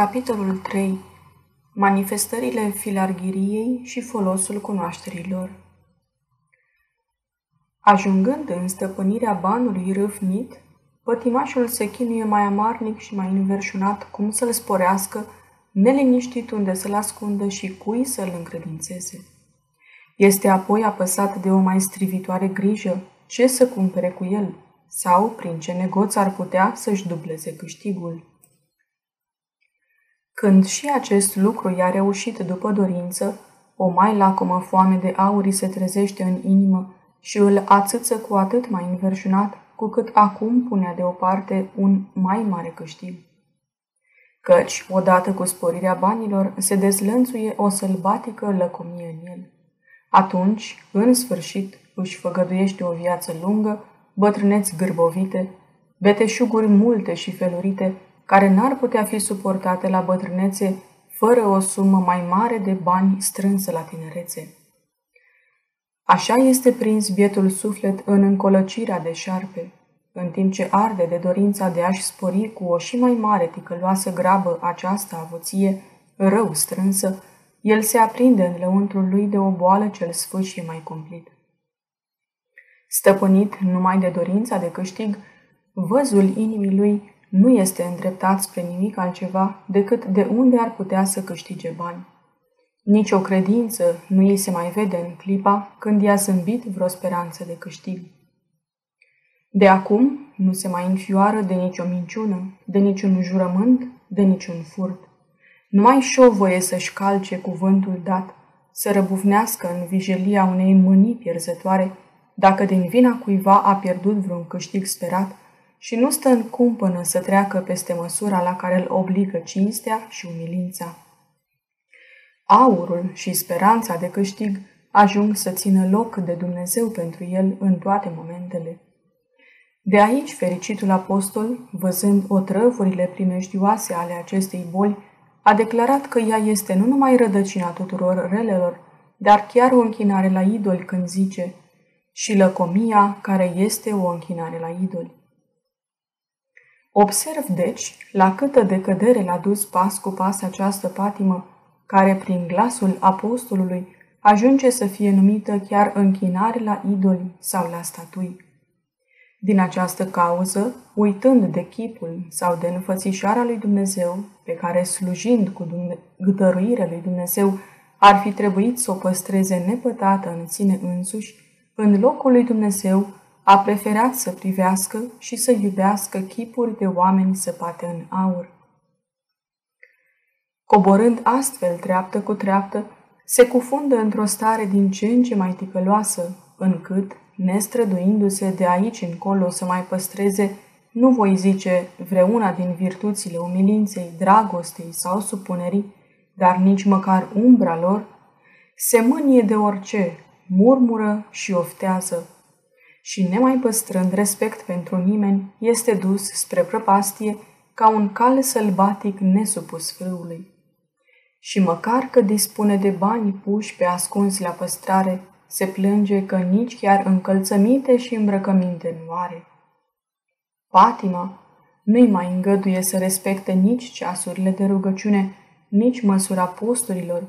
Capitolul 3. Manifestările filarghiriei și folosul cunoașterilor. Ajungând în stăpânirea banului râvnit, pătimașul se chinuie mai amarnic și mai înverșunat cum să-l sporească, neliniștit unde să-l ascundă și cui să-l încredințeze. Este apoi apăsat de o mai strivitoare grijă ce să cumpere cu el sau prin ce negoț ar putea să-și dubleze câștigul. Când și acest lucru i-a reușit după dorință, o mai lacomă foame de auri se trezește în inimă și îl ațâță cu atât mai înverșunat cu cât acum punea deoparte un mai mare câștig. Căci, odată cu sporirea banilor, se dezlănțuie o sălbatică lăcomie în el. Atunci, în sfârșit, își făgăduiește o viață lungă, bătrâneți gârbovite, beteșuguri multe și felurite, care n-ar putea fi suportate la bătrânețe fără o sumă mai mare de bani strânsă la tinerețe. Așa este prins bietul suflet în încolăcirea de șarpe, în timp ce arde de dorința de a-și spori cu o și mai mare ticăloasă grabă această avuție, rău strânsă, el se aprinde în lăuntrul lui de o boală ce-l sfâșie mai cumplit. Stăpânit numai de dorința de câștig, văzul inimii lui nu este îndreptat spre nimic altceva decât de unde ar putea să câștige bani. Nici o credință nu îi se mai vede în clipa când i-a zâmbit vreo speranță de câștig. De acum nu se mai înfioară de nicio minciună, de niciun jurământ, de niciun furt. Nu mai șovăie să-și calce cuvântul dat, să răbufnească în vijelia unei mânii pierzătoare, dacă din vina cuiva a pierdut vreun câștig sperat, și nu stă în cumpănă să treacă peste măsura la care îl obligă cinstea și umilința. Aurul și speranța de câștig ajung să țină loc de Dumnezeu pentru el în toate momentele. De aici fericitul apostol, văzând otrăvurile primejdioase ale acestei boli, a declarat că ea este nu numai rădăcina tuturor relelor, dar chiar o închinare la idoli când zice și lăcomia care este o închinare la idoli. Observ, deci, la câtă decădere l-a dus pas cu pas această patimă, care prin glasul apostolului ajunge să fie numită chiar închinare la idoli sau la statui. Din această cauză, uitând de chipul sau de înfățișarea lui Dumnezeu, pe care slujind cu gătăruirea lui Dumnezeu ar fi trebuit să o păstreze nepătată în sine însuși, în locul lui Dumnezeu a preferat să privească și să iubească chipuri de oameni săpate în aur. Coborând astfel treaptă cu treaptă, se cufundă într-o stare din ce în ce mai ticăloasă, încât, nestrăduindu-se de aici încolo să mai păstreze, nu voi zice vreuna din virtuțile umilinței, dragostei sau supunerii, dar nici măcar umbra lor, se mânie de orice, murmură și oftează, și, nemai păstrând respect pentru nimeni, este dus spre prăpastie ca un cal sălbatic nesupus frâului. Și măcar că dispune de bani puși pe ascunsi la păstrare, se plânge că nici chiar încălțăminte și îmbrăcăminte nu are. Patima nu-i mai îngăduie să respecte nici ceasurile de rugăciune, nici măsura posturilor,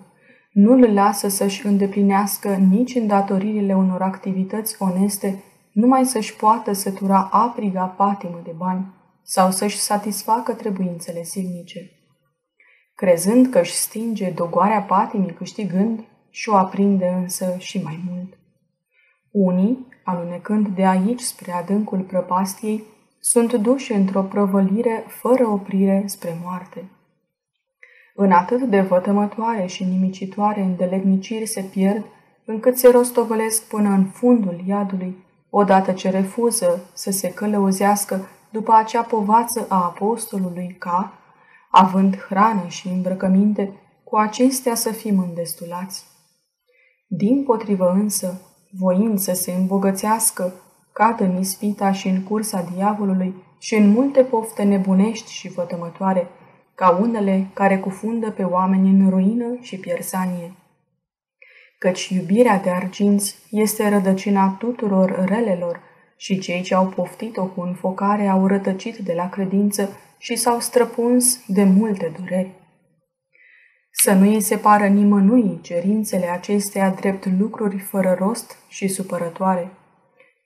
nu îl lasă să-și îndeplinească nici îndatoririle unor activități oneste numai să-și poată sătura apriga patimă de bani sau să-și satisfacă trebuințele silnice. Crezând că își stinge dogoarea patimii câștigând, și o aprinde însă și mai mult. Unii, alunecând de aici spre adâncul prăpastiei, sunt duși într-o prăvălire fără oprire spre moarte. În atât de vătămătoare și nimicitoare îndelegniciri se pierd, încât se rostogolesc până în fundul iadului, odată ce refuză să se călăuzească după acea povață a apostolului ca, având hrană și îmbrăcăminte, cu acestea să fim îndestulați. Din potrivă însă, voind să se îmbogățească, cad în ispita și în cursa diavolului și în multe pofte nebunești și vătămătoare, ca unele care cufundă pe oameni în ruină și piersanie căci iubirea de arginți este rădăcina tuturor relelor și cei ce au poftit-o cu înfocare au rătăcit de la credință și s-au străpuns de multe dureri. Să nu îi se pară nimănui cerințele acesteia drept lucruri fără rost și supărătoare.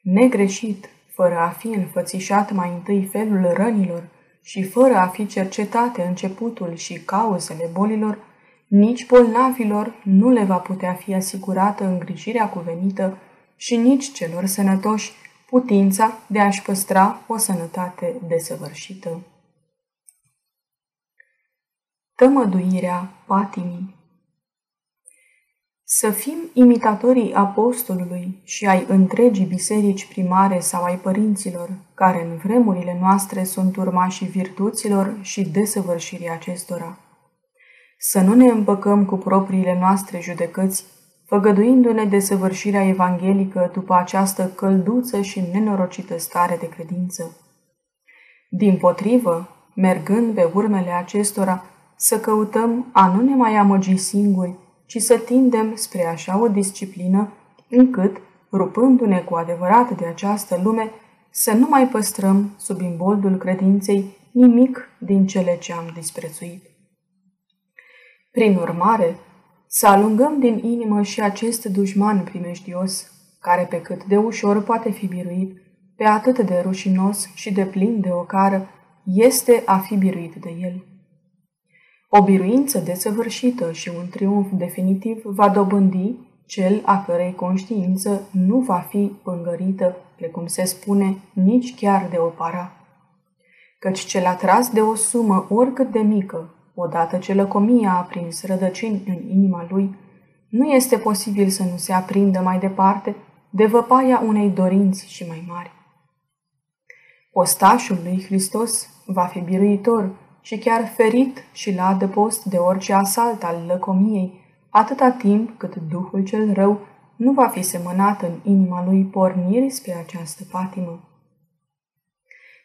Negreșit, fără a fi înfățișat mai întâi felul rănilor și fără a fi cercetate începutul și cauzele bolilor, nici bolnavilor nu le va putea fi asigurată îngrijirea cuvenită și nici celor sănătoși putința de a-și păstra o sănătate desăvârșită. Tămăduirea patimii Să fim imitatorii apostolului și ai întregii biserici primare sau ai părinților, care în vremurile noastre sunt urmașii virtuților și desăvârșirii acestora. Să nu ne împăcăm cu propriile noastre judecăți, făgăduindu-ne desăvârșirea evanghelică după această călduță și nenorocită stare de credință. Din potrivă, mergând pe urmele acestora, să căutăm a nu ne mai amăgi singuri, ci să tindem spre așa o disciplină încât, rupându-ne cu adevărat de această lume, să nu mai păstrăm sub imboldul credinței nimic din cele ce am disprețuit. Prin urmare, să alungăm din inimă și acest dușman primejdios, care pe cât de ușor poate fi biruit, pe atât de rușinos și de plin de ocară, este a fi biruit de el. O biruință desăvârșită și un triumf definitiv va dobândi cel a cărei conștiință nu va fi pângărită, precum se spune, nici chiar de o para. Căci cel atras de o sumă oricât de mică, odată ce lăcomia a prins rădăcini în inima lui, nu este posibil să nu se aprindă mai departe de văpaia unei dorinți și mai mari. Ostașul lui Hristos va fi biruitor și chiar ferit și la adăpost de orice asalt al lăcomiei, atâta timp cât Duhul cel rău nu va fi semănat în inima lui porniri spre această patimă.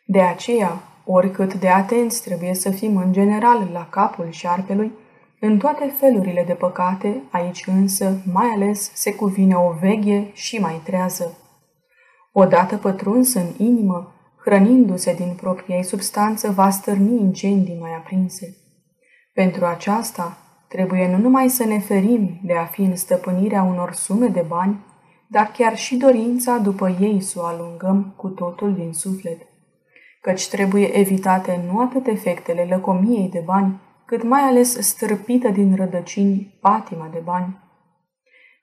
De aceea, oricât de atenți trebuie să fim în general la capul șarpelui, în toate felurile de păcate, aici însă mai ales se cuvine o veghe și mai trează. Odată pătruns în inimă, hrănindu-se din propria ei substanță, va stârni incendii mai aprinse. Pentru aceasta, trebuie nu numai să ne ferim de a fi în stăpânirea unor sume de bani, dar chiar și dorința după ei să o alungăm cu totul din suflet. Căci trebuie evitate nu atât efectele lăcomiei de bani, cât mai ales stârpită din rădăcini patima de bani.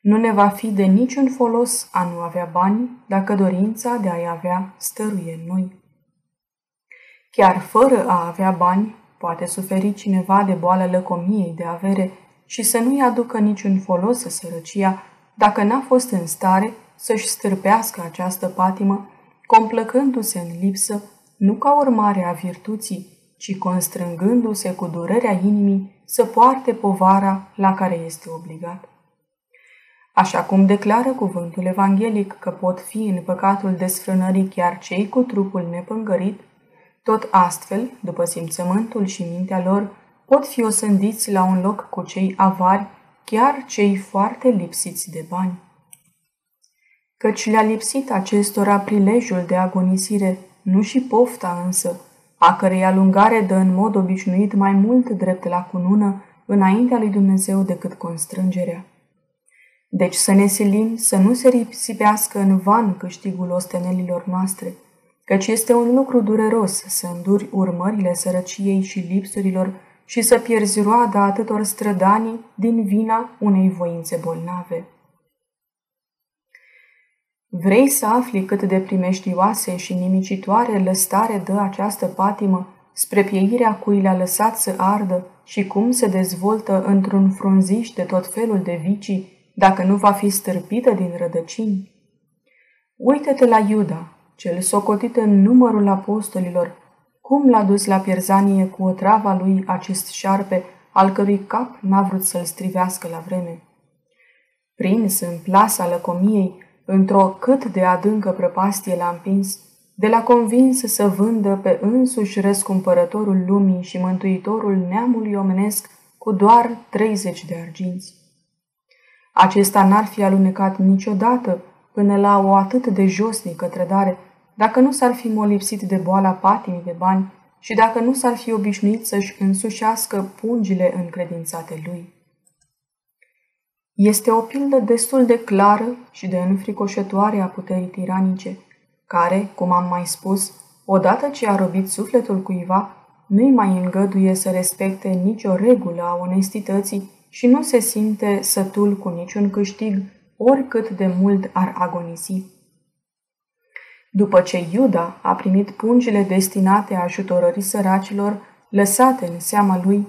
Nu ne va fi de niciun folos a nu avea bani dacă dorința de a-i avea stăruie în noi. Chiar fără a avea bani, poate suferi cineva de boală lăcomiei de avere și să nu-i aducă niciun folos sărăcia dacă n-a fost în stare să-și stârpească această patimă, complăcându-se în lipsă, nu ca urmare a virtuții, ci constrângându-se cu durerea inimii să poarte povara la care este obligat. Așa cum declară cuvântul evanghelic că pot fi în păcatul desfrânării chiar cei cu trupul nepângărit, tot astfel, după simțământul și mintea lor, pot fi osândiți la un loc cu cei avari, chiar cei foarte lipsiți de bani. Căci le-a lipsit acestora prilejul de agonisire, nu și pofta însă, a cărei alungare dă în mod obișnuit mai mult drept la cunună înaintea lui Dumnezeu decât constrângerea. Deci să ne silim să nu se risipească în van câștigul ostenelilor noastre, căci este un lucru dureros să înduri urmările sărăciei și lipsurilor și să pierzi roada atâtor strădanii din vina unei voințe bolnave. Vrei să afli cât de primeștioase și nimicitoare lăstare dă această patimă spre pieirea cui le-a lăsat să ardă și cum se dezvoltă într-un frunziș de tot felul de vicii dacă nu va fi stârpită din rădăcini? Uită-te la Iuda, cel socotit în numărul apostolilor, cum l-a dus la pierzanie cu o travă lui acest șarpe, al cărui cap n-a vrut să-l strivească la vreme. Prins în plasa lăcomiei, într-o cât de adâncă prăpastie l-a împins, de la convins să vândă pe însuși răscumpărătorul lumii și mântuitorul neamului omenesc cu doar 30 de arginți. Acesta n-ar fi alunecat niciodată până la o atât de josnică trădare, dacă nu s-ar fi molipsit de boala patimii de bani și dacă nu s-ar fi obișnuit să-și însușească pungile încredințate lui. Este o pildă destul de clară și de înfricoșătoare a puterii tiranice, care, cum am mai spus, odată ce a robit sufletul cuiva, nu-i mai îngăduie să respecte nicio regulă a onestității și nu se simte sătul cu niciun câștig, oricât de mult ar agonisi. După ce Iuda a primit pungile destinate ajutorării săracilor, lăsate în seama lui,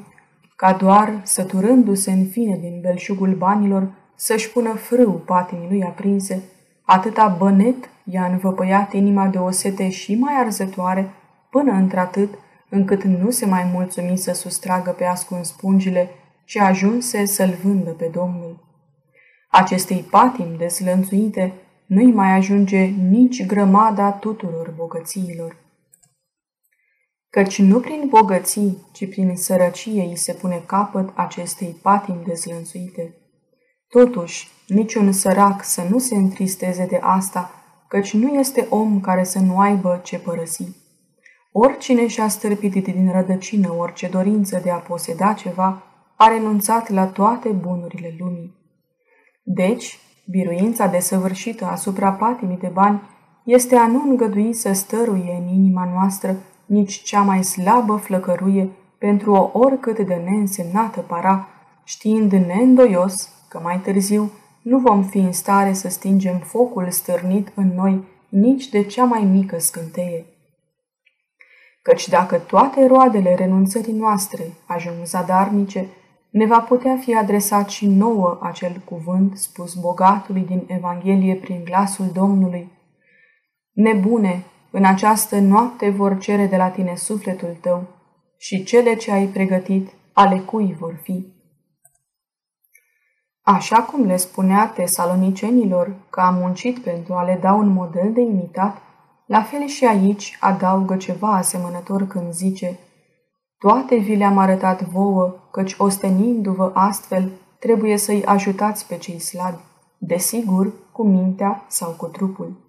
ca doar, săturându-se în fine din belșugul banilor, să-și pună frâu patimii lui aprinse, atâta bănet i-a învăpăiat inima de o sete și mai arzătoare, până într-atât încât nu se mai mulțumi să sustragă pe ascuns pungile, ci ajunse să-l vândă pe Domnul. Acestei patim deslănțuite nu-i mai ajunge nici grămada tuturor bogățiilor. Căci nu prin bogății, ci prin sărăcie îi se pune capăt acestei patim dezlănțuite. Totuși, niciun sărac să nu se întristeze de asta, căci nu este om care să nu aibă ce părăsi. Oricine și-a stârpit din rădăcină orice dorință de a poseda ceva, a renunțat la toate bunurile lumii. Deci, biruința desăvârșită asupra patimii de bani este a nu îngădui să stăruie în inima noastră nici cea mai slabă flăcăruie pentru o oricât de neînsemnată para, știind neîndoios că mai târziu nu vom fi în stare să stingem focul stârnit în noi nici de cea mai mică scânteie. Căci dacă toate roadele renunțării noastre ajung zadarnice, ne va putea fi adresat și nouă acel cuvânt spus bogatului din Evanghelie prin glasul Domnului. Nebune, în această noapte vor cere de la tine sufletul tău și cele ce ai pregătit, ale cui vor fi. Așa cum le spunea tesalonicenilor că a muncit pentru a le da un model de imitat, la fel și aici adaugă ceva asemănător când zice Toate vi le-am arătat vouă, căci ostenindu-vă astfel, trebuie să-i ajutați pe cei slabi, desigur, cu mintea sau cu trupul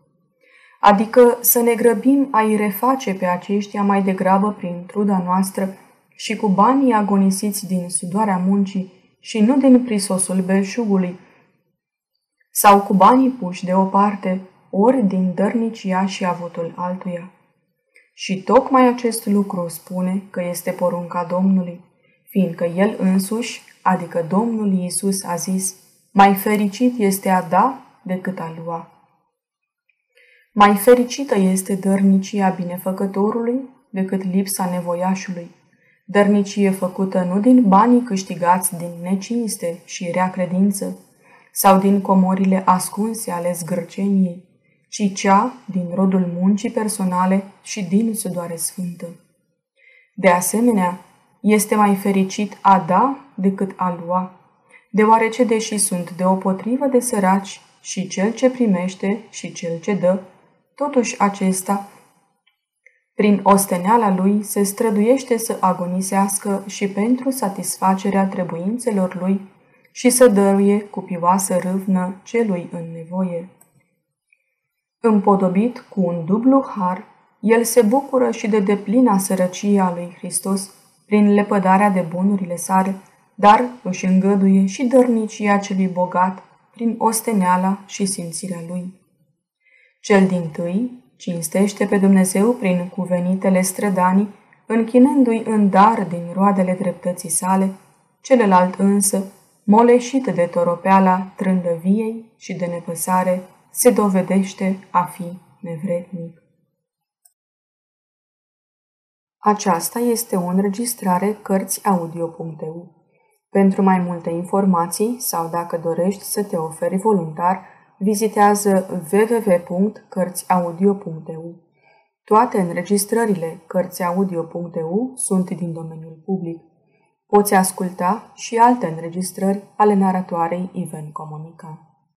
adică să ne grăbim a-i reface pe aceștia mai degrabă prin truda noastră și cu banii agonisiți din sudoarea muncii și nu din prisosul belșugului, sau cu banii puși deoparte, ori din dărnicia și avutul altuia. Și tocmai acest lucru spune că este porunca Domnului, fiindcă El însuși, adică Domnul Iisus, a zis, mai fericit este a da decât a lua. Mai fericită este dărnicia binefăcătorului decât lipsa nevoiașului. Dărnicie făcută nu din banii câștigați din necinste și rea credință, sau din comorile ascunse ale zgârceniei, ci cea din rodul muncii personale și din sudoare sfântă. De asemenea, este mai fericit a da decât a lua, deoarece deși sunt deopotrivă de săraci și cel ce primește și cel ce dă, Totuși acesta, prin osteneala lui, se străduiește să agonisească și pentru satisfacerea trebuințelor lui și să dăruie cu pioasă râvnă celui în nevoie. Împodobit cu un dublu har, el se bucură și de deplina sărăcie a lui Hristos prin lepădarea de bunurile sale, dar își îngăduie și dărnicia celui bogat prin osteneala și simțirea lui. Cel din tâi cinstește pe Dumnezeu prin cuvenitele strădanii, închinându-i în dar din roadele dreptății sale, celălalt însă, moleșit de toropeala trândăviei și de nepăsare, se dovedește a fi nevrednic. Aceasta este o înregistrare Cărțiaudio.eu. Pentru mai multe informații sau dacă dorești să te oferi voluntar, vizitează www.cărțiaudio.eu. Toate înregistrările Cărțiaudio.eu sunt din domeniul public. Poți asculta și alte înregistrări ale naratoarei Iven Comunica.